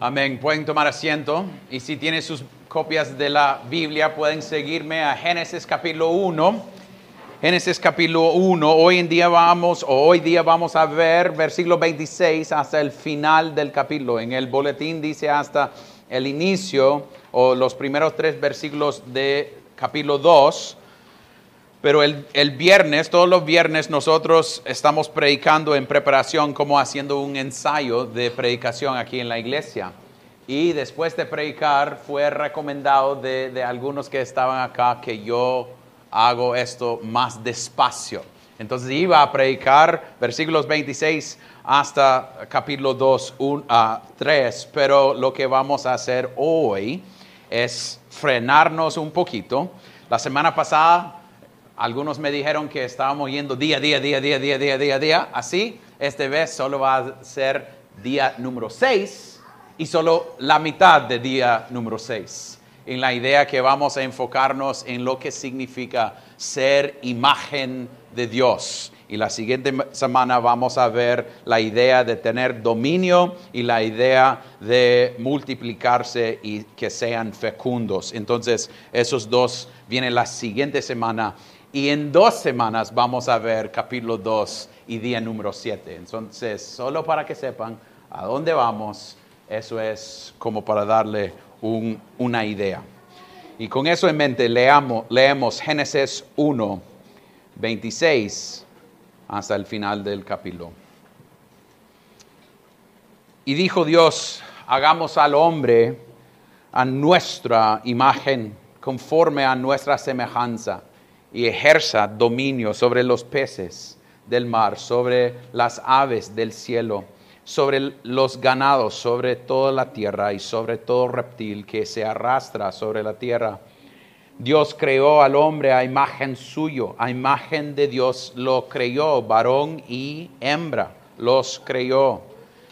Amén. Pueden tomar asiento y si tienen sus copias de la Biblia pueden seguirme a Génesis capítulo 1. Génesis capítulo 1. Hoy en día vamos, o hoy día vamos a ver versículo 26 hasta el final del capítulo. En el boletín dice hasta el inicio o los primeros tres versículos de capítulo 2. Pero el, el, viernes, todos los viernes, nosotros estamos predicando en preparación, como haciendo un ensayo de predicación aquí en la iglesia. Y después de predicar, fue recomendado de, de algunos que estaban acá que yo hago esto más despacio. Entonces iba a predicar versículos 26 hasta capítulo 2, 1 a 3, pero lo que vamos a hacer hoy es frenarnos un poquito. La semana pasada algunos me dijeron que estábamos yendo día, día, día, día, día, día, día, día. Así, esta vez solo va a ser día número 6 y solo la mitad de día número 6. En la idea que vamos a enfocarnos en lo que significa ser imagen de Dios. Y la siguiente semana vamos a ver la idea de tener dominio y la idea de multiplicarse y que sean fecundos. Entonces, esos dos vienen la siguiente semana y en dos semanas vamos a ver capítulo 2 y día número 7. Entonces, solo para que sepan a dónde vamos, eso es como para darle un, una idea. Y con eso en mente, leamos, leemos Génesis 1, 26 hasta el final del capítulo. Y dijo Dios, hagamos al hombre a nuestra imagen, conforme a nuestra semejanza y ejerza dominio sobre los peces del mar, sobre las aves del cielo, sobre los ganados, sobre toda la tierra y sobre todo reptil que se arrastra sobre la tierra. Dios creó al hombre a imagen suyo, a imagen de Dios lo creó, varón y hembra los creó.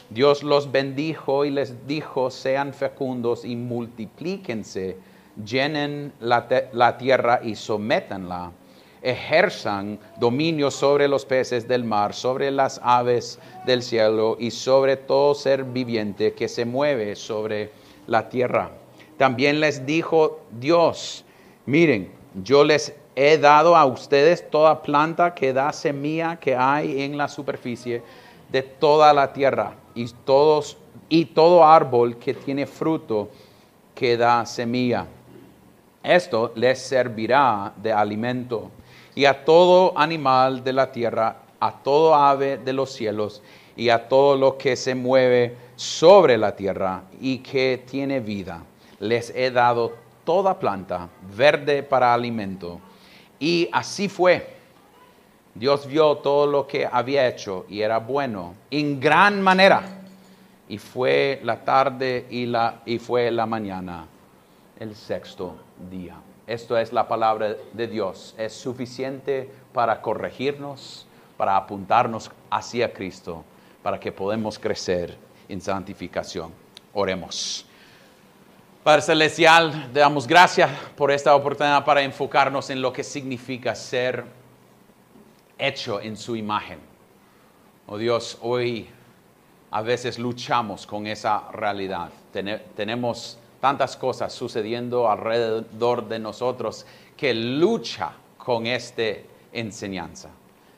Dios los bendijo y les dijo, sean fecundos y multiplíquense llenen la, la, tierra y sométanla, ejerzan dominio sobre los peces del mar, sobre las aves del cielo y sobre todo ser viviente que se mueve sobre la tierra. También les dijo Dios, miren, yo les he dado a ustedes toda planta que da semilla que hay en la superficie de toda la tierra y, todos, y todo árbol que tiene fruto que da semilla esto les servirá de alimento. Y a todo animal de la tierra, a todo ave de los cielos y a todo lo que se mueve sobre la tierra y que tiene vida, les he dado toda planta verde para alimento. Y así fue. Dios vio todo lo que había hecho y era bueno en gran manera. Y fue la tarde y, la, y fue la mañana, el sexto día. Esto es la palabra de Dios. Es suficiente para corregirnos, para apuntarnos hacia Cristo, para que podamos crecer en santificación. Oremos. Padre Celestial, damos gracias por esta oportunidad para enfocarnos en lo que significa ser hecho en su imagen. Oh Dios, hoy a veces luchamos con esa realidad. tenemos tantas cosas sucediendo alrededor de nosotros que lucha con esta enseñanza.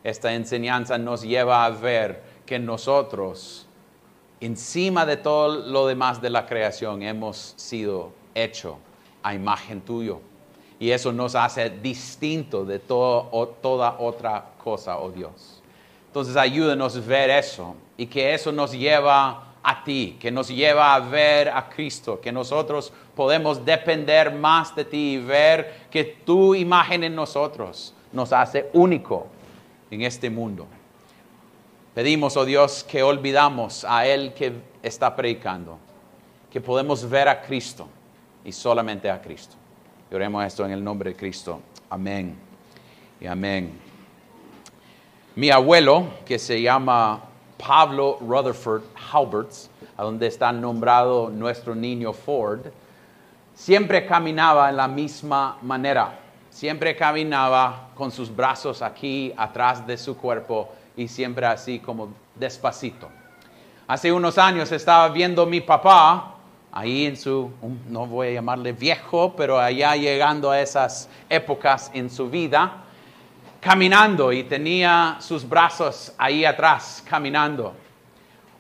Esta enseñanza nos lleva a ver que nosotros, encima de todo lo demás de la creación, hemos sido hecho a imagen tuyo. Y eso nos hace distinto de todo, toda otra cosa, oh Dios. Entonces ayúdanos a ver eso y que eso nos lleva que nos lleva a ver a Cristo, que nosotros podemos depender más de ti y ver que tu imagen en nosotros nos hace único en este mundo. Pedimos, oh Dios, que olvidamos a Él que está predicando, que podemos ver a Cristo y solamente a Cristo. Oremos esto en el nombre de Cristo. Amén y amén. Mi abuelo, que se llama Pablo Rutherford Halberts, a donde está nombrado nuestro niño Ford, siempre caminaba en la misma manera. Siempre caminaba con sus brazos aquí atrás de su cuerpo y siempre así como despacito. Hace unos años estaba viendo mi papá ahí en su, no voy a llamarle viejo, pero allá llegando a esas épocas en su vida, caminando y tenía sus brazos ahí atrás, caminando.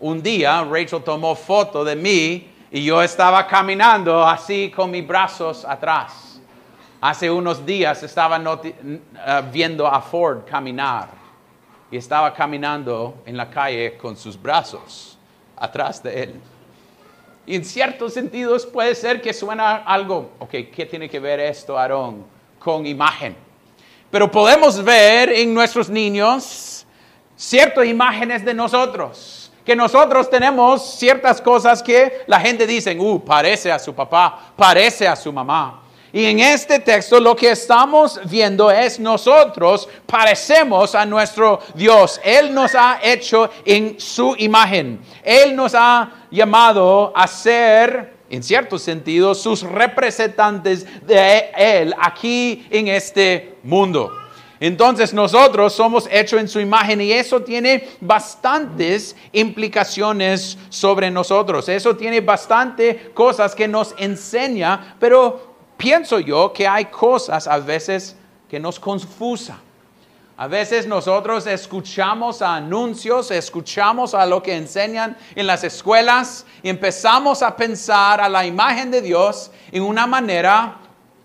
Un día Rachel tomó foto de mí y yo estaba caminando así con mis brazos atrás. Hace unos días estaba eh, viendo a Ford caminar y estaba caminando en la calle con sus brazos atrás de él. Y en ciertos sentidos puede ser que suena algo, ok, ¿qué tiene que ver esto, Aarón, con imagen? Pero podemos ver en nuestros niños ciertas imágenes de nosotros, que nosotros tenemos ciertas cosas que la gente dice, uh, parece a su papá, parece a su mamá. Y en este texto lo que estamos viendo es nosotros parecemos a nuestro Dios. Él nos ha hecho en su imagen. Él nos ha llamado a ser, en cierto sentido, sus representantes de Él aquí en este mundo. Entonces nosotros somos hechos en su imagen y eso tiene bastantes implicaciones sobre nosotros. Eso tiene bastante cosas que nos enseña, pero pienso yo que hay cosas a veces que nos confusan. A veces nosotros escuchamos anuncios, escuchamos a lo que enseñan en las escuelas y empezamos a pensar a la imagen de Dios en una manera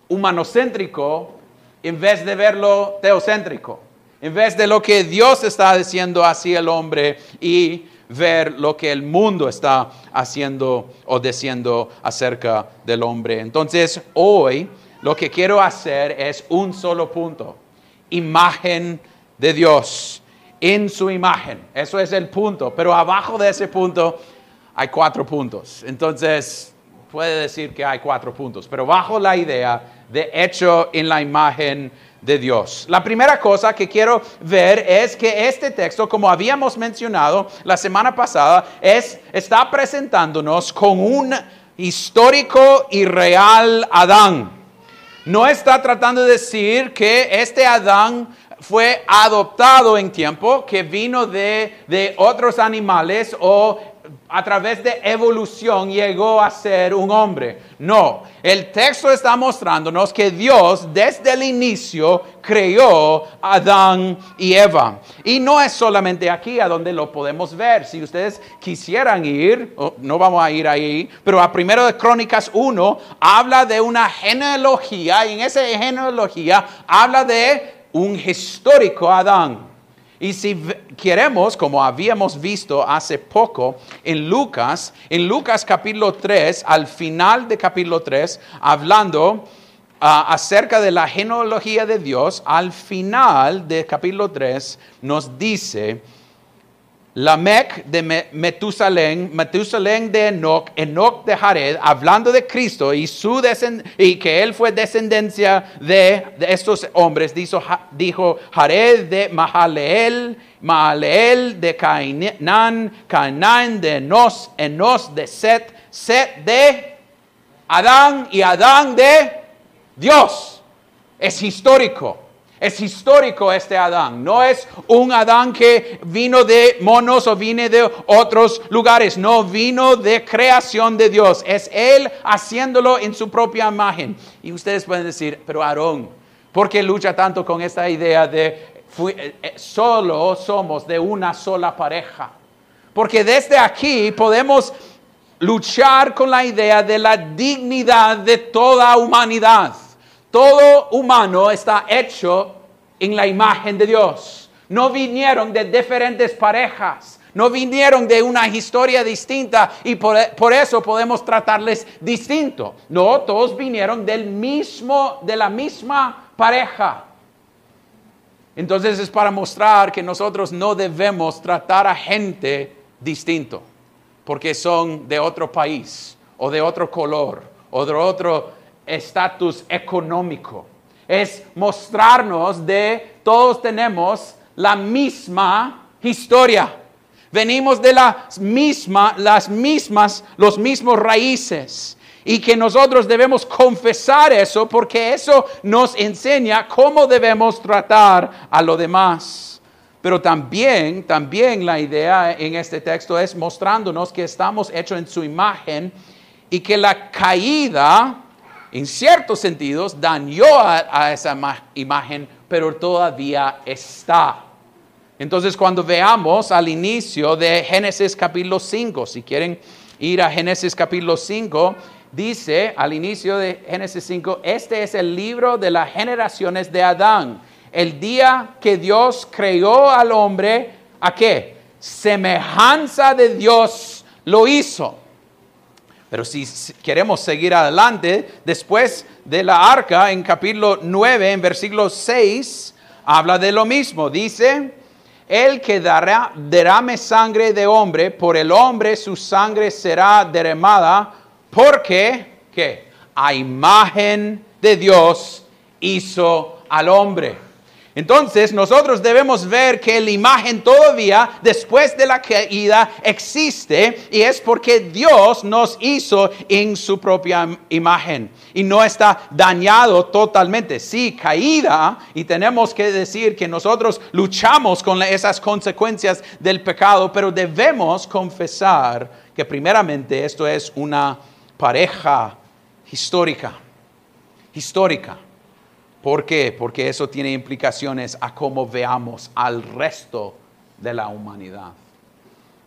humanocéntrico en vez de verlo teocéntrico, en vez de lo que Dios está diciendo hacia el hombre y ver lo que el mundo está haciendo o diciendo acerca del hombre. Entonces, hoy lo que quiero hacer es un solo punto, imagen de Dios, en su imagen. Eso es el punto, pero abajo de ese punto hay cuatro puntos. Entonces, puede decir que hay cuatro puntos, pero bajo la idea de hecho en la imagen de Dios. La primera cosa que quiero ver es que este texto, como habíamos mencionado la semana pasada, es, está presentándonos con un histórico y real Adán. No está tratando de decir que este Adán fue adoptado en tiempo, que vino de, de otros animales o a través de evolución llegó a ser un hombre. No, el texto está mostrándonos que Dios desde el inicio creó a Adán y Eva. Y no es solamente aquí a donde lo podemos ver. Si ustedes quisieran ir, no vamos a ir ahí, pero a primero de Crónicas 1 habla de una genealogía y en esa genealogía habla de un histórico Adán. Y si queremos, como habíamos visto hace poco en Lucas, en Lucas capítulo 3, al final de capítulo 3, hablando ah, acerca de la genealogía de Dios, al final de capítulo 3 nos dice, Lamec de Metusalén, Metusalén de Enoch, Enoch de Jared, hablando de Cristo y, su y que él fue descendencia de, estos hombres, dijo, dijo Jared de Mahaleel, Mahaleel de Cainán, Cainán de Enos, Enos de Set, Set de Adán y Adán de Dios. Es histórico. Es histórico este Adán. No es un Adán que vino de monos o viene de otros lugares. No, vino de creación de Dios. Es Él haciéndolo en su propia imagen. Y ustedes pueden decir, pero Aarón, ¿por qué lucha tanto con esta idea de eh, eh, solo somos de una sola pareja? Porque desde aquí podemos luchar con la idea de la dignidad de toda humanidad. Todo humano está hecho en la imagen de Dios. No vinieron de diferentes parejas. No vinieron de una historia distinta y por, eso podemos tratarles distinto. No, todos vinieron del mismo, de la misma pareja. Entonces es para mostrar que nosotros no debemos tratar a gente distinto, porque son de otro país, o de otro color, o de otro estatus económico. Es mostrarnos de todos tenemos la misma historia. Venimos de las mismas, las mismas, los mismos raíces. Y que nosotros debemos confesar eso porque eso nos enseña cómo debemos tratar a lo demás. Pero también, también la idea en este texto es mostrándonos que estamos hechos en su imagen y que la caída, en ciertos sentidos, dañó a, esa ma- imagen, pero todavía está. Entonces, cuando veamos al inicio de Génesis capítulo 5, si quieren ir a Génesis capítulo 5, dice al inicio de Génesis 5, este es el libro de las generaciones de Adán. El día que Dios creó al hombre, ¿a qué? Semejanza de Dios lo hizo. Pero si queremos seguir adelante, después de la arca, en capítulo 9, en versículo 6, habla de lo mismo. Dice, el que dará, derrame sangre de hombre, por el hombre su sangre será derramada, porque, ¿qué? A imagen de Dios hizo al hombre. Entonces nosotros debemos ver que la imagen todavía después de la caída existe y es porque Dios nos hizo en su propia imagen y no está dañado totalmente. Sí, caída y tenemos que decir que nosotros luchamos con esas consecuencias del pecado, pero debemos confesar que primeramente esto es una pareja histórica, histórica. ¿Por qué? Porque eso tiene implicaciones a cómo veamos al resto de la humanidad.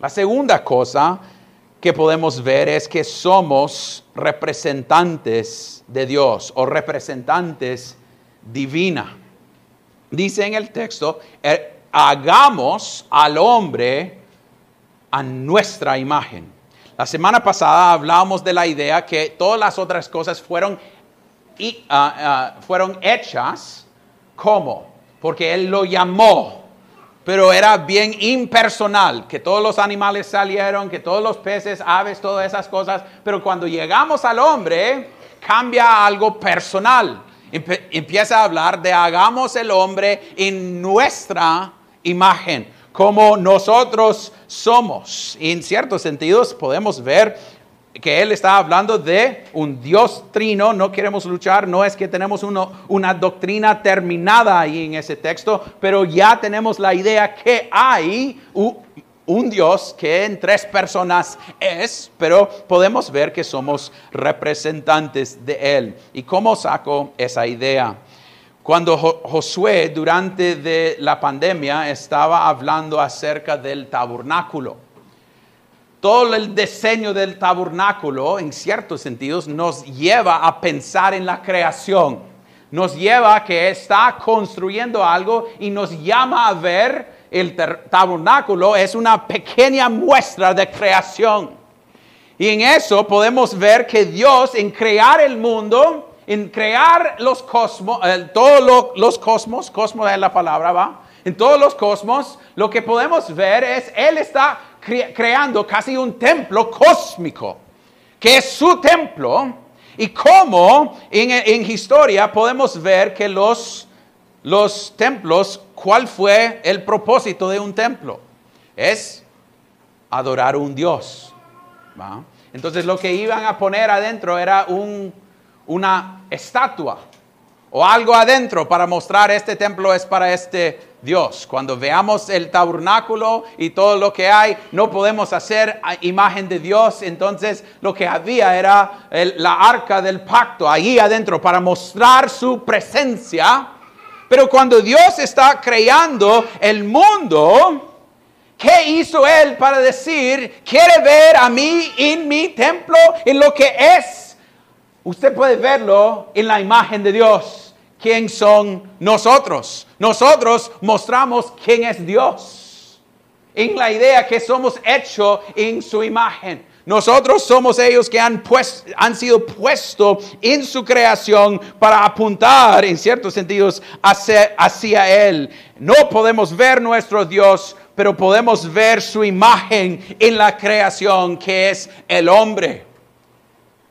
La segunda cosa que podemos ver es que somos representantes de Dios o representantes divina. Dice en el texto, eh, hagamos al hombre a nuestra imagen. La semana pasada hablábamos de la idea que todas las otras cosas fueron y, ah, ah, fueron hechas como, porque Él lo llamó, pero era bien impersonal, que todos los animales salieron, que todos los peces, aves, todas esas cosas, pero cuando llegamos al hombre, cambia algo personal. Empieza a hablar de hagamos el hombre en nuestra imagen, como nosotros somos. Y en ciertos sentidos podemos ver que él está hablando de un Dios trino, no queremos luchar, no es que tenemos una doctrina terminada ahí en ese texto, pero ya tenemos la idea que hay un Dios que en tres personas es, pero podemos ver que somos representantes de Él. ¿Y cómo saco esa idea? Cuando Jo- Josué durante de la pandemia estaba hablando acerca del tabernáculo, todo el diseño del tabernáculo, en ciertos sentidos, nos lleva a pensar en la creación. Nos lleva a que está construyendo algo y nos llama a ver el tabernáculo es una pequeña muestra de creación. Y en eso podemos ver que Dios en crear el mundo, en crear los cosmos, eh, todos lo- los cosmos, cosmos es la palabra, ¿va? En todos los cosmos, lo que podemos ver es, Él está cre- creando casi un templo cósmico, que es su templo, y cómo en, en historia podemos ver que los, los templos, ¿cuál fue el propósito de un templo? Es adorar a un Dios. ¿va? Entonces lo que iban a poner adentro era un- una estatua o algo adentro para mostrar este templo es para este Dios. Cuando veamos el tabernáculo y todo lo que hay, no podemos hacer imagen de Dios. Entonces lo que había era el- la arca del pacto ahí adentro para mostrar su presencia. Pero cuando Dios está creando el mundo, ¿Qué hizo él para decir, quiere ver a mí en mi templo, en lo que es? Usted puede verlo en la imagen de Dios. ¿Quién son nosotros? Nosotros mostramos quién es Dios. En la idea que somos hechos en su imagen. Nosotros somos ellos que han, pues- han sido puestos en su creación para apuntar, en ciertos sentidos, hacia, hacia Él. No podemos ver nuestro Dios, pero podemos ver su imagen en la creación, que es el hombre.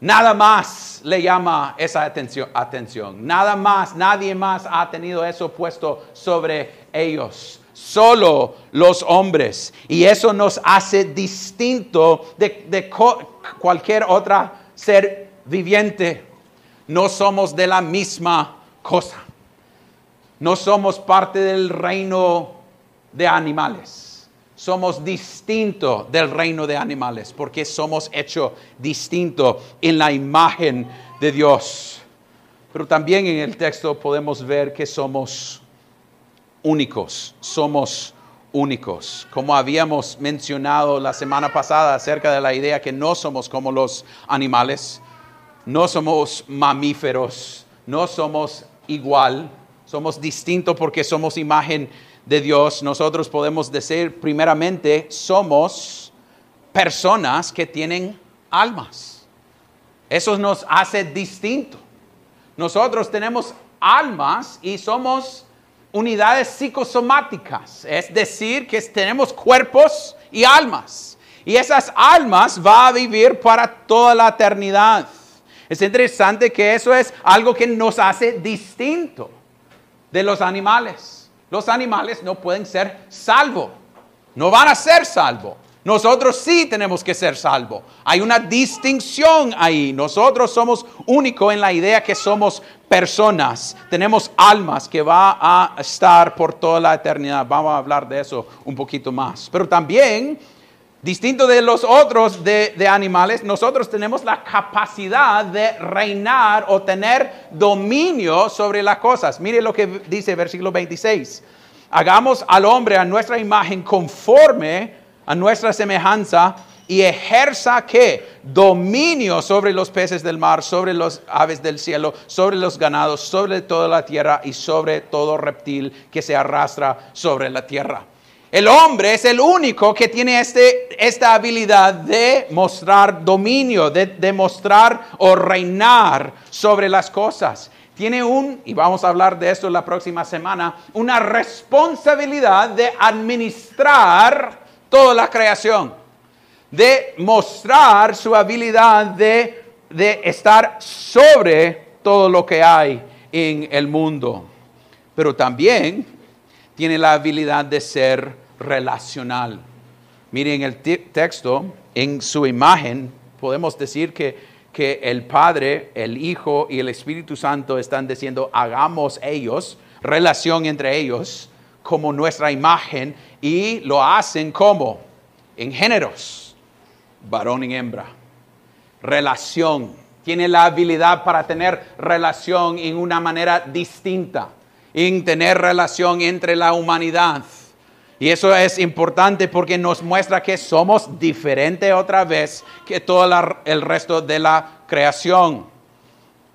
Nada más le llama esa atención, atención. Nada más, nadie más ha tenido eso puesto sobre ellos. Solo los hombres. Y eso nos hace distinto de, de cualquier otro ser viviente. No somos de la misma cosa. No somos parte del reino de animales. Somos distinto del reino de animales, porque somos hecho distinto en la imagen de Dios. Pero también en el texto podemos ver que somos únicos, somos únicos. Como habíamos mencionado la semana pasada acerca de la idea que no somos como los animales, no somos mamíferos, no somos igual, somos distintos porque somos imagen de Dios, nosotros podemos decir primeramente, somos personas que tienen almas. Eso nos hace distinto. Nosotros tenemos almas y somos unidades psicosomáticas, es decir, que tenemos cuerpos y almas. Y esas almas van a vivir para toda la eternidad. Es interesante que eso es algo que nos hace distinto de los animales los animales no pueden ser salvos. No van a ser salvos. Nosotros sí tenemos que ser salvos. Hay una distinción ahí. Nosotros somos únicos en la idea que somos personas. Tenemos almas que va a estar por toda la eternidad. Vamos a hablar de eso un poquito más. Pero también Distinto de los otros de, animales, nosotros tenemos la capacidad de reinar o tener dominio sobre las cosas. Mire lo que dice versículo 26. Hagamos al hombre a nuestra imagen conforme a nuestra semejanza y ejerza que dominio sobre los peces del mar, sobre los aves del cielo, sobre los ganados, sobre toda la tierra y sobre todo reptil que se arrastra sobre la tierra. El hombre es el único que tiene este, esta habilidad de mostrar dominio, de demostrar o reinar sobre las cosas. Tiene un, y vamos a hablar de esto la próxima semana, una responsabilidad de administrar toda la creación, de mostrar su habilidad de, de estar sobre todo lo que hay en el mundo. Pero también tiene la habilidad de ser relacional. Miren el texto, en su imagen, podemos decir que, que el Padre, el Hijo y el Espíritu Santo están diciendo, hagamos ellos, relación entre ellos, como nuestra imagen, y lo hacen como en géneros, varón y hembra. Relación. Tiene la habilidad para tener relación en una manera distinta, en tener relación entre la humanidad y eso es importante porque nos muestra que somos diferentes otra vez que todo el resto de la creación.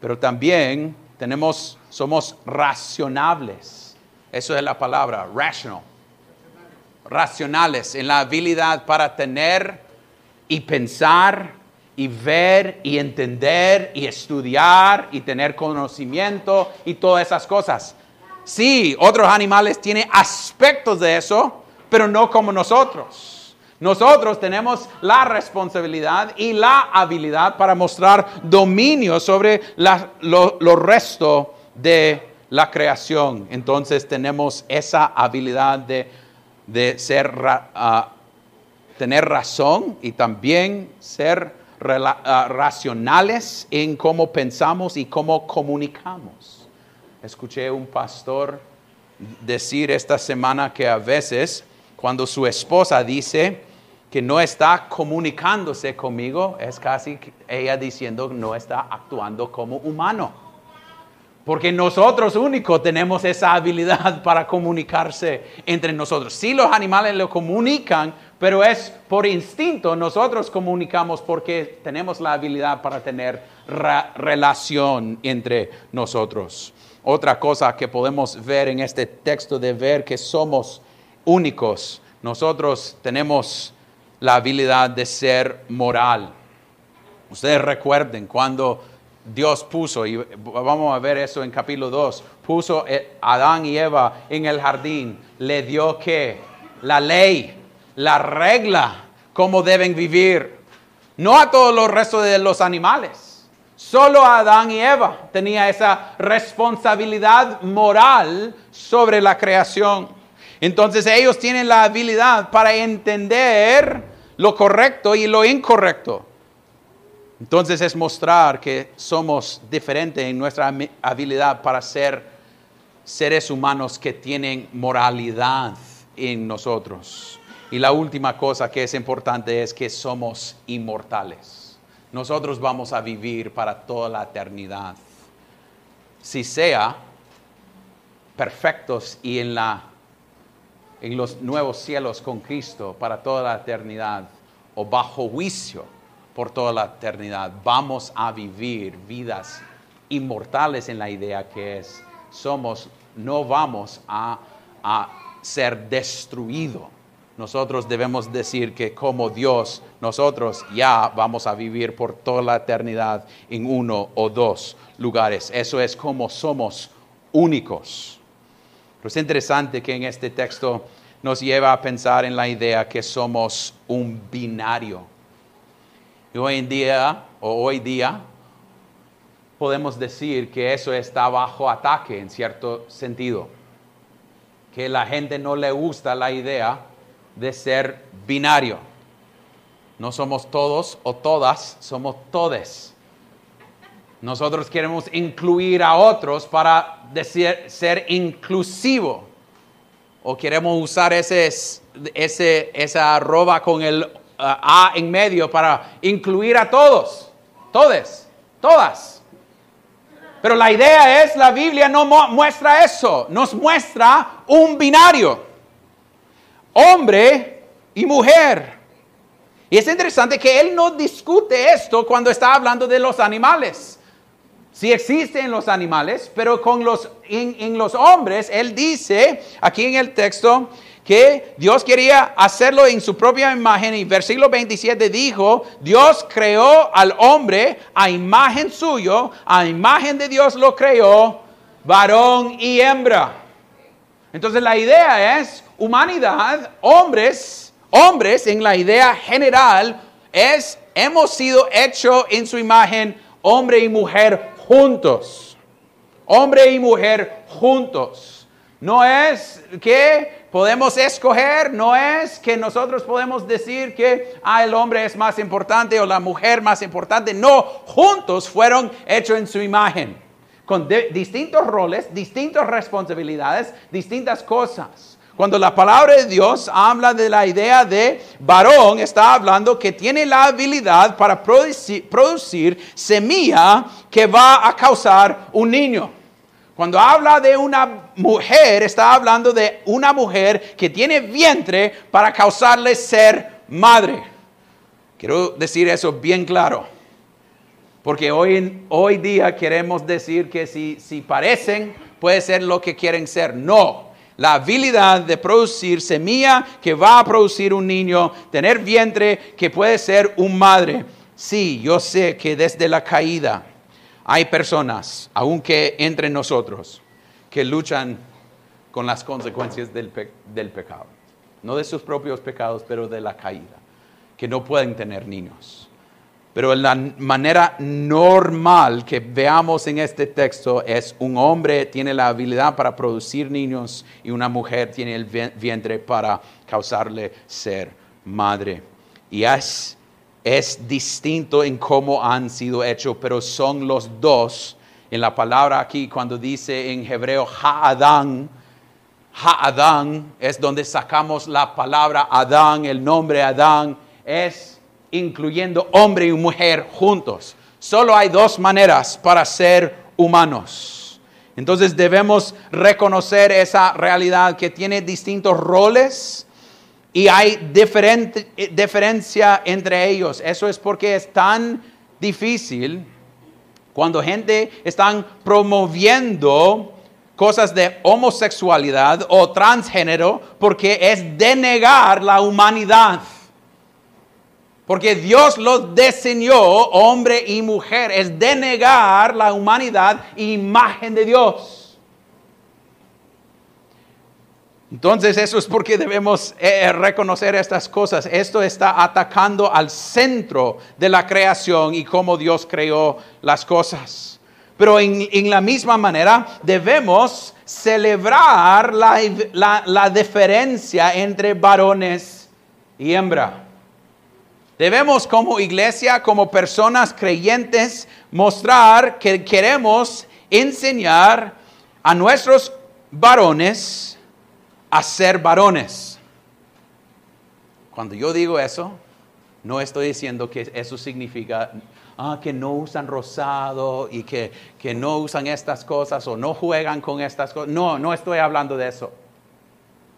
Pero también tenemos, somos racionables. Eso es la palabra, rational. Racionales en la habilidad para tener y pensar y ver y entender y estudiar y tener conocimiento y todas esas cosas. Sí, otros animales tienen aspectos de eso, pero no como nosotros. Nosotros tenemos la responsabilidad y la habilidad para mostrar dominio sobre lo, resto de la creación. Entonces tenemos esa habilidad de, ser, ah, tener razón y también ser ah, racionales en cómo pensamos y cómo comunicamos. Escuché un pastor decir esta semana que a veces cuando su esposa dice que no está comunicándose conmigo, es casi ella diciendo no está actuando como humano. Porque nosotros únicos tenemos esa habilidad para comunicarse entre nosotros. Sí, los animales lo comunican, pero es por instinto. Nosotros comunicamos porque tenemos la habilidad para tener relación entre nosotros. Otra cosa que podemos ver en este texto de ver que somos únicos. Nosotros tenemos la habilidad de ser moral. Ustedes recuerden cuando Dios puso, y vamos a ver eso en capítulo 2, puso a Adán y Eva en el jardín, le dio que la ley, la regla, cómo deben vivir, no a todos los restos de los animales Solo Adán y Eva tenía esa responsabilidad moral sobre la creación. Entonces ellos tienen la habilidad para entender lo correcto y lo incorrecto. Entonces es mostrar que somos diferentes en nuestra habilidad para ser seres humanos que tienen moralidad en nosotros. Y la última cosa que es importante es que somos inmortales. Nosotros vamos a vivir para toda la eternidad. Si sea perfectos y en, la, en los nuevos cielos con Cristo para toda la eternidad o bajo juicio por toda la eternidad, vamos a vivir vidas inmortales en la idea que es, somos, no vamos a, a ser destruidos. Nosotros debemos decir que como Dios, nosotros ya vamos a vivir por toda la eternidad en uno o dos lugares. Eso es como somos únicos. Pero es interesante que en este texto nos lleva a pensar en la idea que somos un binario. Y hoy en día, o hoy día, podemos decir que eso está bajo ataque en cierto sentido. Que la gente no le gusta la idea de ser binario. No somos todos o todas, somos todes. Nosotros queremos incluir a otros para decir, ser inclusivo. O queremos usar ese, ese, esa arroba con el uh, A en medio para incluir a todos. Todes, todas. Pero la idea es, la Biblia no muestra eso, nos muestra un binario, hombre y mujer. Y es interesante que él no discute esto cuando está hablando de los animales. Sí existen los animales, pero con los, en, los hombres, él dice aquí en el texto, que Dios quería hacerlo en su propia imagen y versículo 27 dijo, Dios creó al hombre a imagen suyo, a imagen de Dios lo creó, varón y hembra. Entonces la idea es humanidad, hombres, hombres en la idea general es hemos sido hechos en su imagen hombre y mujer juntos. Hombre y mujer juntos. No es que podemos escoger, no es que nosotros podemos decir que ah, el hombre es más importante o la mujer más importante. No, juntos fueron hechos en su imagen, con distintos roles, distintas responsabilidades, distintas cosas. Cuando la palabra de Dios habla de la idea de varón, está hablando que tiene la habilidad para producir, producir semilla que va a causar un niño. Cuando habla de una mujer, está hablando de una mujer que tiene vientre para causarle ser madre. Quiero decir eso bien claro. Porque hoy, hoy día queremos decir que si, si parecen, puede ser lo que quieren ser. No. La habilidad de producir semilla que va a producir un niño, tener vientre que puede ser un madre. Sí, yo sé que desde la caída hay personas, aunque entre nosotros, que luchan con las consecuencias del, pecado. No de sus propios pecados, pero de la caída. Que no pueden tener niños. Pero la manera normal que veamos en este texto es un hombre tiene la habilidad para producir niños y una mujer tiene el vientre para causarle ser madre. Y es es distinto en cómo han sido hechos, pero son los dos. En la palabra aquí, cuando dice en hebreo Ha'adán, Ha'adán es donde sacamos la palabra Adán, el nombre Adán, es incluyendo hombre y mujer juntos. Solo hay dos maneras para ser humanos. Entonces debemos reconocer esa realidad que tiene distintos roles, y hay diferencia entre ellos. Eso es porque es tan difícil cuando gente están promoviendo cosas de homosexualidad o transgénero porque es denegar la humanidad. Porque Dios los diseñó hombre y mujer, es denegar la humanidad, imagen de Dios. Entonces eso es porque debemos eh, reconocer estas cosas. Esto está atacando al centro de la creación y cómo Dios creó las cosas. Pero en, la misma manera debemos celebrar la, la diferencia entre varones y hembra. Debemos como iglesia, como personas creyentes, mostrar que queremos enseñar a nuestros varones a ser varones. Cuando yo digo eso, no estoy diciendo que eso significa ah, que no usan rosado y que, que no usan estas cosas o no juegan con estas cosas. No, no estoy hablando de eso.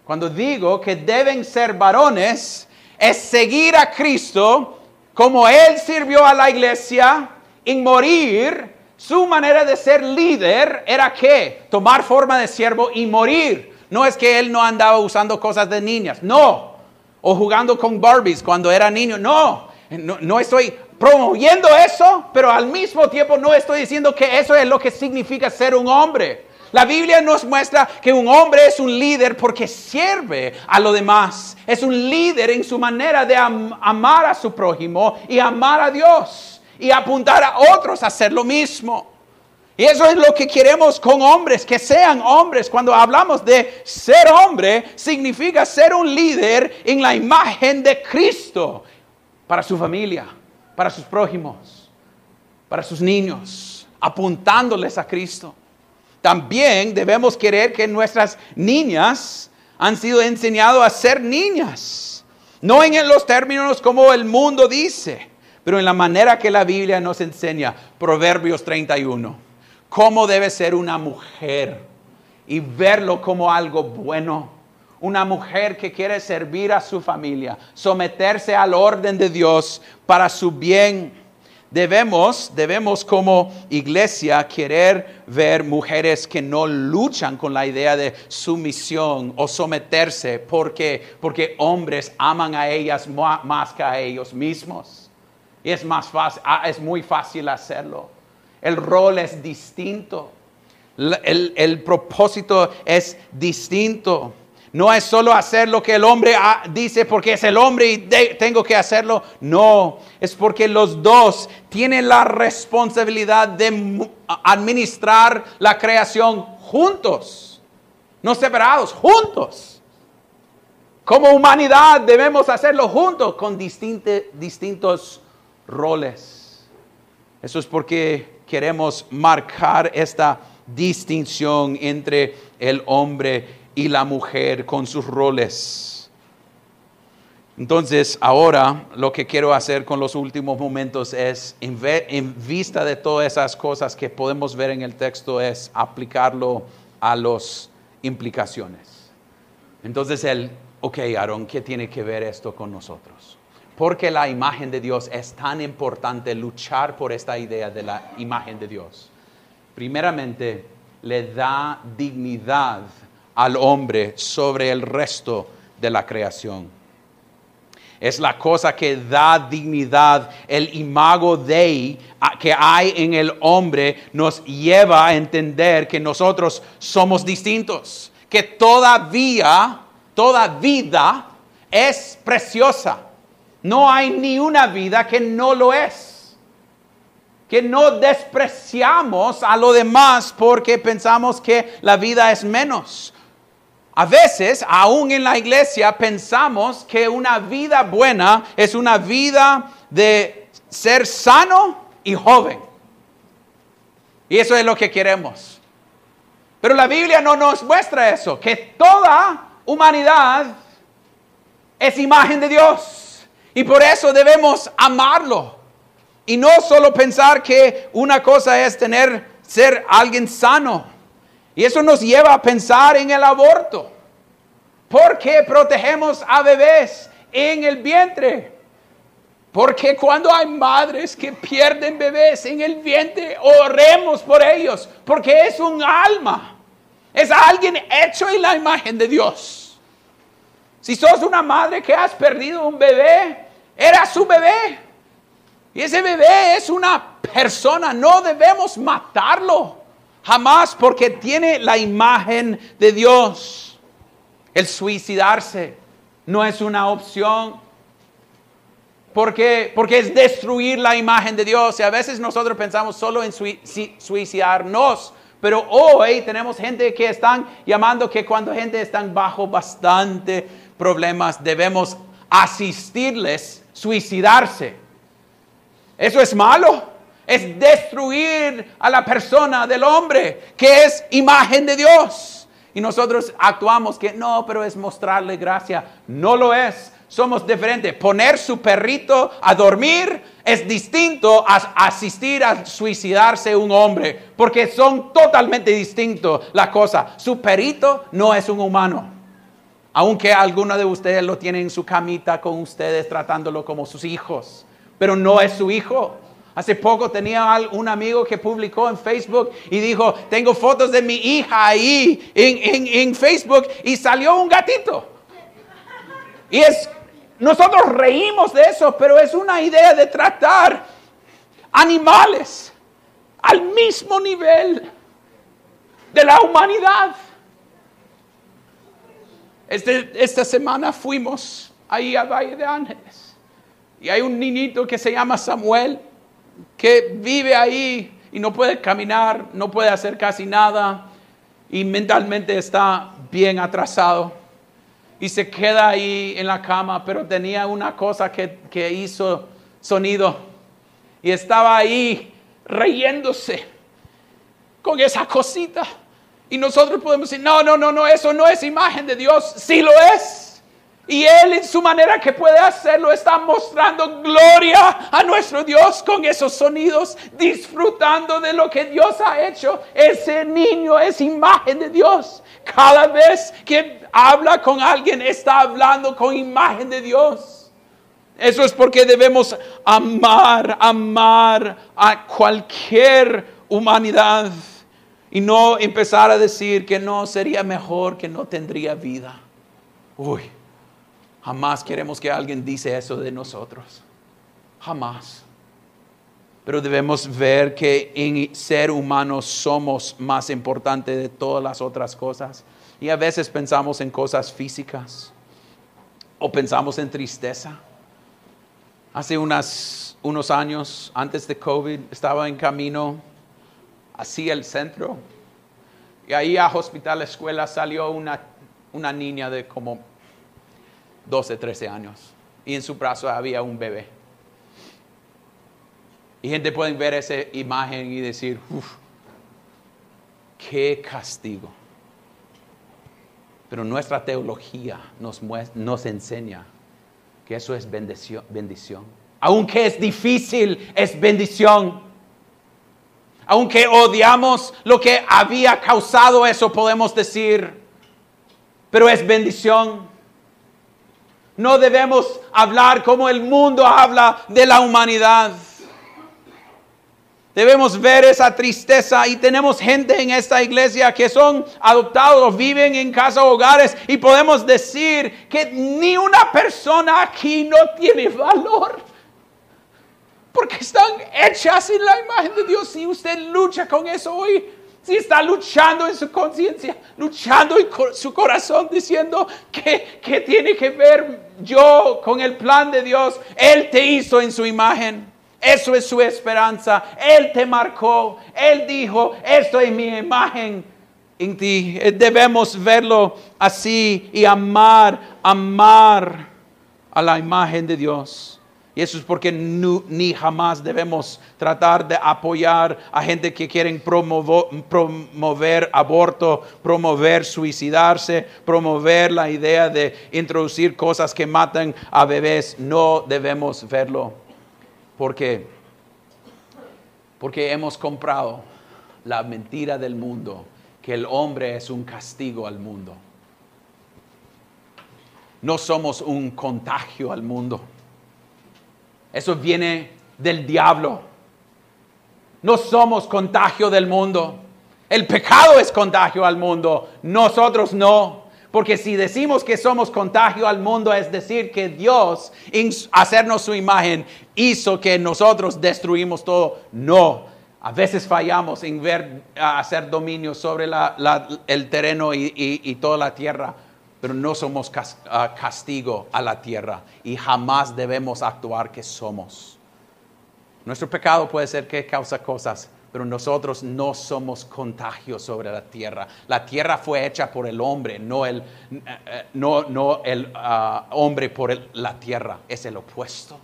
Cuando digo que deben ser varones, es seguir a Cristo como Él sirvió a la iglesia en morir. Su manera de ser líder era que tomar forma de siervo y morir. No es que Él no andaba usando cosas de niñas, no. O jugando con Barbies cuando era niño, no. No, no estoy promoviendo eso, pero al mismo tiempo no estoy diciendo que eso es lo que significa ser un hombre. La Biblia nos muestra que un hombre es un líder porque sirve a lo demás. Es un líder en su manera de amar a su prójimo y amar a Dios y apuntar a otros a hacer lo mismo. Y eso es lo que queremos con hombres, que sean hombres. Cuando hablamos de ser hombre, significa ser un líder en la imagen de Cristo para su familia, para sus prójimos, para sus niños, apuntándoles a Cristo. También debemos querer que nuestras niñas han sido enseñadas a ser niñas. No en los términos como el mundo dice, pero en la manera que la Biblia nos enseña. Proverbios 31. Cómo debe ser una mujer y verlo como algo bueno. Una mujer que quiere servir a su familia, someterse al orden de Dios para su bien Debemos, debemos como iglesia querer ver mujeres que no luchan con la idea de sumisión o someterse porque, porque hombres aman a ellas más que a ellos mismos. Y es, más fácil, ah, es muy fácil hacerlo. El rol es distinto. El, el propósito es distinto. No es solo hacer lo que el hombre dice porque es el hombre y tengo que hacerlo. No, es porque los dos tienen la responsabilidad de administrar la creación juntos, no separados, juntos. Como humanidad debemos hacerlo juntos con distintos roles. Eso es porque queremos marcar esta distinción entre el hombre y la mujer con sus roles. Entonces, ahora lo que quiero hacer con los últimos momentos es, en, vista de todas esas cosas que podemos ver en el texto, es aplicarlo a las implicaciones. Entonces, el, ok, Aaron, ¿qué tiene que ver esto con nosotros? Porque la imagen de Dios es tan importante luchar por esta idea de la imagen de Dios. Primeramente, le da dignidad al hombre sobre el resto de la creación. Es la cosa que da dignidad, el imago Dei que hay en el hombre nos lleva a entender que nosotros somos distintos, que todavía, toda vida es preciosa. No hay ni una vida que no lo es que no despreciamos a lo demás porque pensamos que la vida es menos. A veces, aún en la iglesia, pensamos que una vida buena es una vida de ser sano y joven. Y eso es lo que queremos. Pero la Biblia no nos muestra eso, que toda humanidad es imagen de Dios. Y por eso debemos amarlo. Y no solo pensar que una cosa es tener, ser alguien sano. Y eso nos lleva a pensar en el aborto. ¿Por qué protegemos a bebés en el vientre? Porque cuando hay madres que pierden bebés en el vientre, oremos por ellos, porque es un alma, es alguien hecho en la imagen de Dios. Si sos una madre que has perdido un bebé, era su bebé. Y ese bebé es una persona, no debemos matarlo. Jamás porque tiene la imagen de Dios. El suicidarse no es una opción. Porque, porque es destruir la imagen de Dios. Y a veces nosotros pensamos solo en suicidarnos. Pero hoy tenemos gente que están llamando que cuando gente está bajo bastante problemas debemos asistirles suicidarse. ¿Eso es malo? Es destruir a la persona del hombre, que es imagen de Dios. Y nosotros actuamos que no, pero es mostrarle gracia. No lo es. somos diferentes. Poner su perrito a dormir es distinto a asistir a suicidarse un hombre, porque son totalmente distintos la cosa. Su perrito no es un humano. Aunque alguno de ustedes lo tiene en su camita con ustedes tratándolo como sus hijos, pero no es su hijo. Hace poco tenía un amigo que publicó en Facebook y dijo, tengo fotos de mi hija ahí en, Facebook y salió un gatito. Y es, nosotros reímos de eso, pero es una idea de tratar animales al mismo nivel de la humanidad. Este, esta semana fuimos ahí a Valle de Ángeles y hay un niñito que se llama Samuel que vive ahí y no puede caminar, no puede hacer casi nada y mentalmente está bien atrasado y se queda ahí en la cama, pero tenía una cosa que, que hizo sonido y estaba ahí reyéndose con esa cosita. Y nosotros podemos decir, no, no, no, no, eso no es imagen de Dios. Sí lo es. Y Él en su manera que puede hacerlo está mostrando gloria a nuestro Dios con esos sonidos, disfrutando de lo que Dios ha hecho. Ese niño es imagen de Dios. Cada vez que habla con alguien está hablando con imagen de Dios. Eso es porque debemos amar, amar a cualquier humanidad y no empezar a decir que no sería mejor que no tendría vida. Uy. Jamás queremos que alguien dice eso de nosotros. Jamás. Pero debemos ver que en ser humanos somos más importantes de todas las otras cosas. Y a veces pensamos en cosas físicas o pensamos en tristeza. Hace unos años, antes de COVID, estaba en camino hacia el centro. Y ahí a Hospital Escuela salió una, una niña de como 12, 13 años. Y en su brazo había un bebé. Y gente puede ver esa imagen y decir, uff, qué castigo. Pero nuestra teología nos, nos enseña que eso es bendición, bendición. Aunque es difícil, es bendición. Aunque odiamos lo que había causado eso, podemos decir, pero es bendición. No debemos hablar como el mundo habla de la humanidad. Debemos ver esa tristeza y tenemos gente en esta iglesia que son adoptados, viven en casa hogares y podemos decir que ni una persona aquí no tiene valor. Porque están hechas en la imagen de Dios y usted lucha con eso hoy si está luchando en su conciencia, luchando en su corazón, diciendo que, tiene que ver yo con el plan de Dios, Él te hizo en su imagen. Eso es su esperanza. Él te marcó. Él dijo, esto es mi imagen en ti. Debemos verlo así y amar, amar a la imagen de Dios. Y eso es porque ni jamás debemos tratar de apoyar a gente que quieren promover, aborto, promover suicidarse, promover la idea de introducir cosas que matan a bebés. No debemos verlo. Porque, porque hemos comprado la mentira del mundo, que el hombre es un castigo al mundo. No somos un contagio al mundo. Eso viene del diablo. No somos contagio del mundo. El pecado es contagio al mundo. Nosotros no. Porque si decimos que somos contagio al mundo, es decir, que Dios, hacernos su imagen, hizo que nosotros destruimos todo. No. A veces fallamos en ver, hacer dominio sobre el terreno y toda la tierra pero no somos ah, castigo a la tierra y jamás debemos actuar que somos. Nuestro pecado puede ser que causa cosas, pero nosotros no somos contagio sobre la tierra. La tierra fue hecha por el hombre, no el, eh, eh, no, no el ah, hombre por la tierra, es el opuesto.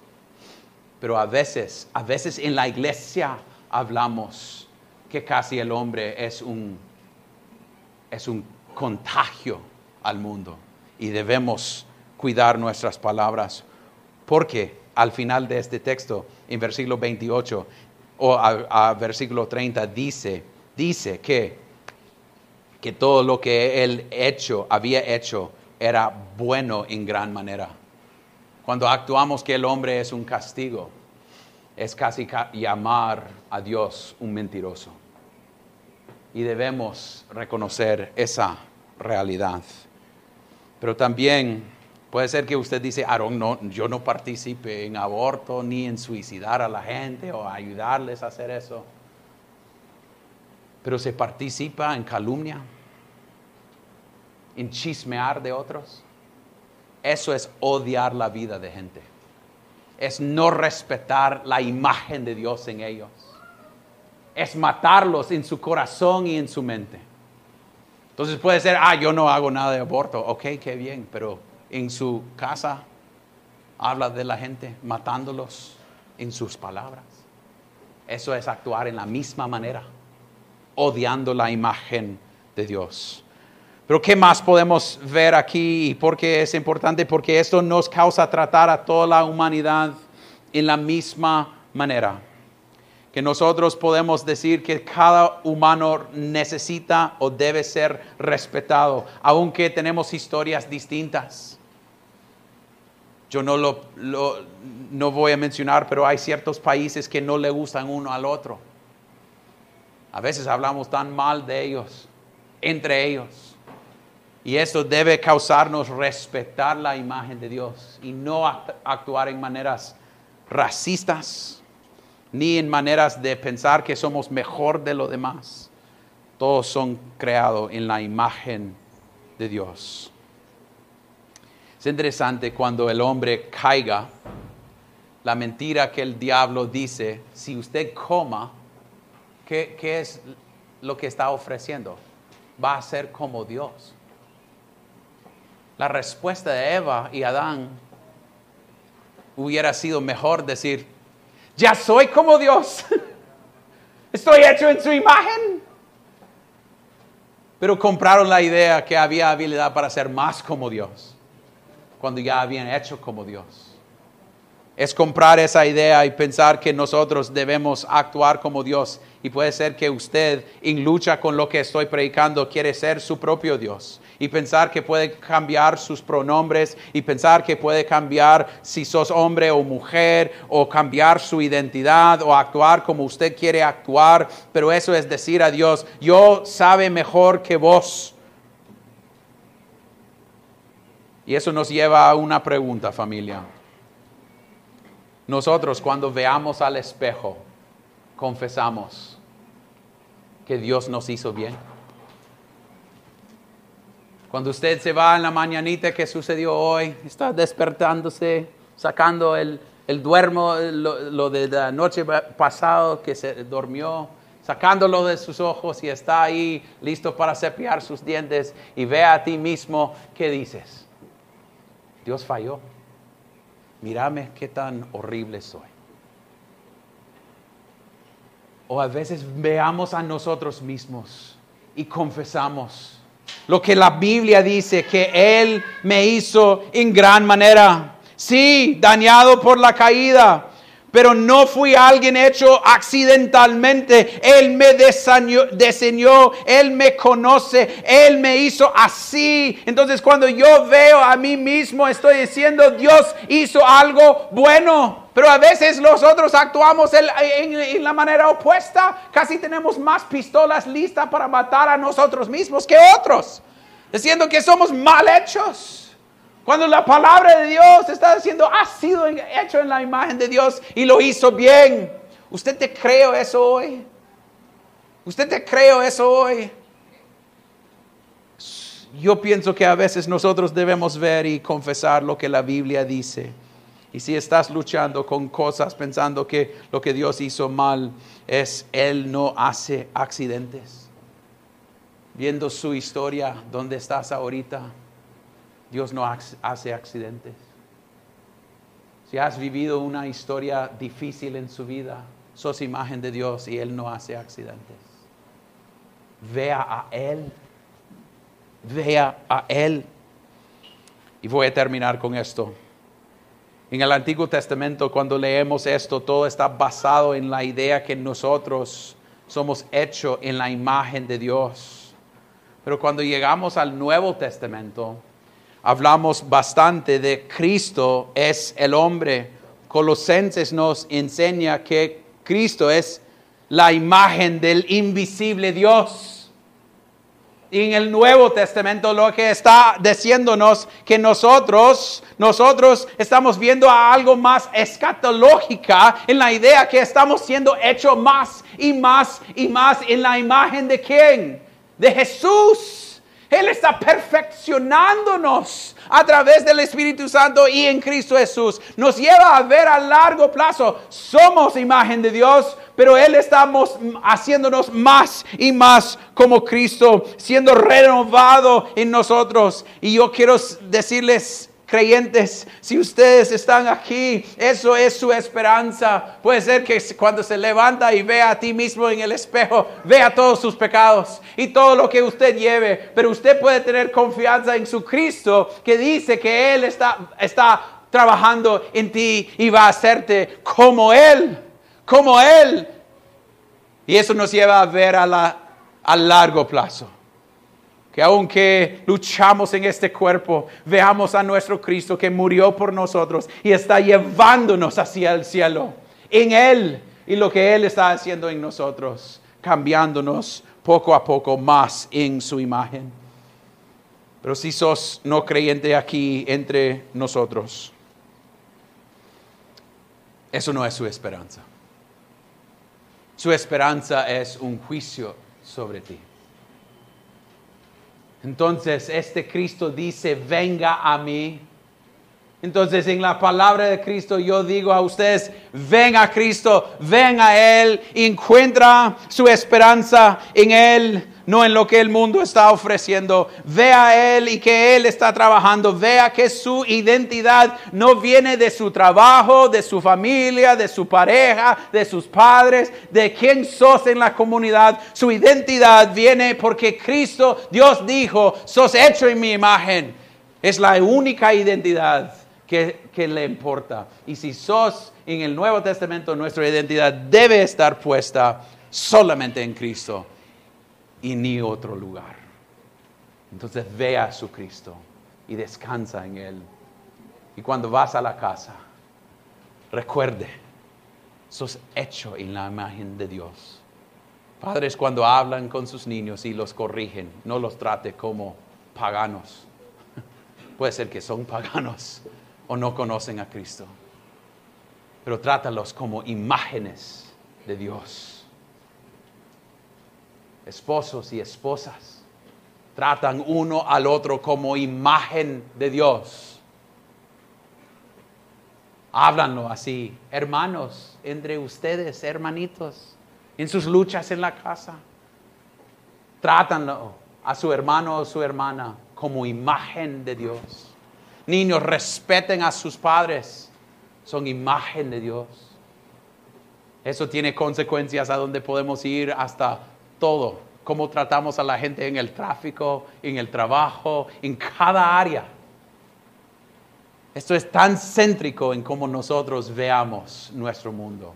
Pero a veces, a veces en la iglesia hablamos que casi el hombre es un, es un contagio al mundo y debemos cuidar nuestras palabras. Porque al final de este texto, en versículo 28 o a, versículo 30, dice, dice que, que todo lo que él hecho, había hecho, era bueno en gran manera. Cuando actuamos que el hombre es un castigo, es casi llamar a Dios un mentiroso. Y debemos reconocer esa realidad. Pero también puede ser que usted dice, Aaron, no, yo no participe en aborto ni en suicidar a la gente o ayudarles a hacer eso. Pero se participa en calumnia, en chismear de otros. Eso es odiar la vida de gente es no respetar la imagen de Dios en ellos. Es matarlos en su corazón y en su mente. Entonces puede ser, ah, yo no hago nada de aborto. Ok, qué bien, pero en su casa habla de la gente matándolos en sus palabras. Eso es actuar en la misma manera, odiando la imagen de Dios. Pero ¿qué más podemos ver aquí? ¿Y por qué es importante? Porque esto nos causa tratar a toda la humanidad en la misma manera. Que nosotros podemos decir que cada humano necesita o debe ser respetado, aunque tenemos historias distintas. Yo no lo, no voy a mencionar, pero hay ciertos países que no le gustan uno al otro. A veces hablamos tan mal de ellos, entre ellos. Y eso debe causarnos respetar la imagen de Dios y no actuar en maneras racistas ni en maneras de pensar que somos mejor de lo demás. Todos son creados en la imagen de Dios. Es interesante cuando el hombre caiga, la mentira que el diablo dice, si usted coma, ¿qué, qué es lo que está ofreciendo? Va a ser como Dios la respuesta de Eva y Adán hubiera sido mejor decir, ya soy como Dios, estoy hecho en su imagen. Pero compraron la idea que había habilidad para ser más como Dios, cuando ya habían hecho como Dios es comprar esa idea y pensar que nosotros debemos actuar como Dios. Y puede ser que usted, en lucha con lo que estoy predicando, quiere ser su propio Dios. Y pensar que puede cambiar sus pronombres y pensar que puede cambiar si sos hombre o mujer o cambiar su identidad o actuar como usted quiere actuar. Pero eso es decir a Dios, yo sabe mejor que vos. Y eso nos lleva a una pregunta, familia. Nosotros cuando veamos al espejo, confesamos que Dios nos hizo bien. Cuando usted se va en la mañanita que sucedió hoy, está despertándose, sacando el, duermo, lo, de la noche pasada que se durmió, sacándolo de sus ojos y está ahí listo para cepillar sus dientes y ve a ti mismo, ¿qué dices? Dios falló mírame qué tan horrible soy. O a veces veamos a nosotros mismos y confesamos lo que la Biblia dice, que Él me hizo en gran manera. Sí, dañado por la caída, pero no fui alguien hecho accidentalmente. Él me diseñó, Él me conoce, Él me hizo así. Entonces cuando yo veo a mí mismo, estoy diciendo, Dios hizo algo bueno. Pero a veces nosotros actuamos en, la manera opuesta. Casi tenemos más pistolas listas para matar a nosotros mismos que otros. Diciendo que somos mal hechos. Cuando la palabra de Dios está diciendo, ha sido hecho en la imagen de Dios y lo hizo bien. ¿Usted te creo eso hoy? ¿Usted te creo eso hoy? Yo pienso que a veces nosotros debemos ver y confesar lo que la Biblia dice. Y si estás luchando con cosas pensando que lo que Dios hizo mal es Él no hace accidentes. Viendo su historia, ¿dónde estás ahorita? Dios no hace accidentes. Si has vivido una historia difícil en su vida, sos imagen de Dios y Él no hace accidentes. Vea a Él. Vea a Él. Y voy a terminar con esto. En el Antiguo Testamento, cuando leemos esto, todo está basado en la idea que nosotros somos hechos en la imagen de Dios. Pero cuando llegamos al Nuevo Testamento, hablamos bastante de Cristo es el hombre. Colosenses nos enseña que Cristo es la imagen del invisible Dios. Y en el Nuevo Testamento lo que está diciéndonos que nosotros, nosotros estamos viendo a algo más escatológica en la idea que estamos siendo hechos más y más y más en la imagen de quién? De Jesús. Él está perfeccionándonos a través del Espíritu Santo y en Cristo Jesús. Nos lleva a ver a largo plazo. Somos imagen de Dios, pero Él está haciéndonos más y más como Cristo, siendo renovado en nosotros. Y yo quiero decirles, creyentes, si ustedes están aquí, eso es su esperanza. Puede ser que cuando se levanta y vea a ti mismo en el espejo, vea todos sus pecados y todo lo que usted lleve, pero usted puede tener confianza en su Cristo que dice que Él está, está trabajando en ti y va a hacerte como Él, como Él. Y eso nos lleva a ver a, la, a largo plazo que aunque luchamos en este cuerpo, veamos a nuestro Cristo que murió por nosotros y está llevándonos hacia el cielo, en Él y lo que Él está haciendo en nosotros, cambiándonos poco a poco más en su imagen. Pero si sos no creyente aquí entre nosotros, eso no es su esperanza. Su esperanza es un juicio sobre ti. Entonces este Cristo dice, venga a mí. Entonces en la palabra de Cristo yo digo a ustedes, ven a Cristo, ven a Él, encuentra su esperanza en Él no en lo que el mundo está ofreciendo. Vea a Él y que Él está trabajando. Vea que su identidad no viene de su trabajo, de su familia, de su pareja, de sus padres, de quién sos en la comunidad. Su identidad viene porque Cristo, Dios dijo, sos hecho en mi imagen. Es la única identidad que, que le importa. Y si sos en el Nuevo Testamento, nuestra identidad debe estar puesta solamente en Cristo y ni otro lugar. Entonces ve a su Cristo y descansa en Él. Y cuando vas a la casa, recuerde, sos hecho en la imagen de Dios. Padres cuando hablan con sus niños y los corrigen, no los trate como paganos. Puede ser que son paganos o no conocen a Cristo, pero trátalos como imágenes de Dios esposos y esposas tratan uno al otro como imagen de Dios. Háblanlo así, hermanos, entre ustedes, hermanitos, en sus luchas en la casa. Trátanlo a su hermano o su hermana como imagen de Dios. Niños, respeten a sus padres, son imagen de Dios. Eso tiene consecuencias a donde podemos ir hasta todo, cómo tratamos a la gente en el tráfico, en el trabajo, en cada área. Esto es tan céntrico en cómo nosotros veamos nuestro mundo.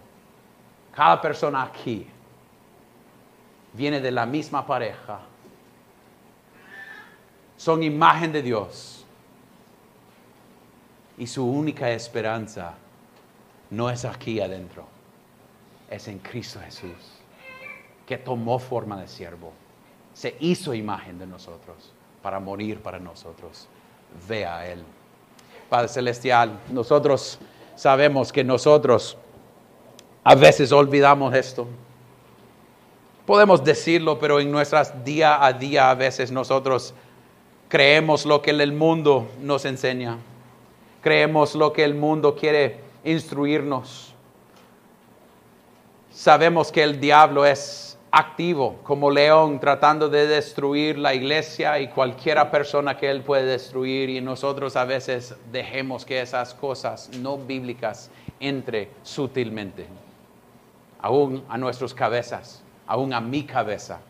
Cada persona aquí viene de la misma pareja. Son imagen de Dios. Y su única esperanza no es aquí adentro, es en Cristo Jesús que tomó forma de siervo, se hizo imagen de nosotros para morir para nosotros. Vea a Él. Padre Celestial, nosotros sabemos que nosotros a veces olvidamos esto. Podemos decirlo, pero en nuestras día a día a veces nosotros creemos lo que el mundo nos enseña. Creemos lo que el mundo quiere instruirnos. Sabemos que el diablo es activo como león tratando de destruir la iglesia y cualquiera persona que él puede destruir y nosotros a veces dejemos que esas cosas no bíblicas entre sutilmente, aún a nuestras cabezas, aún a mi cabeza,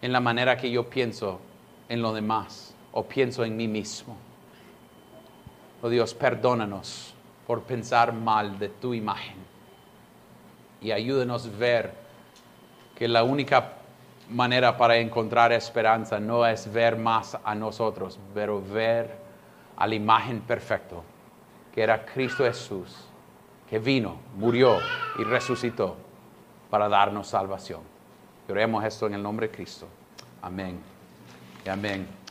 en la manera que yo pienso en lo demás o pienso en mí mismo. Oh Dios, perdónanos por pensar mal de tu imagen. Y ayúdenos a ver que la única manera para encontrar esperanza no es ver más a nosotros, pero ver a la imagen perfecta, que era Cristo Jesús, que vino, murió y resucitó para darnos salvación. Oremos esto en el nombre de Cristo. Amén. Y amén.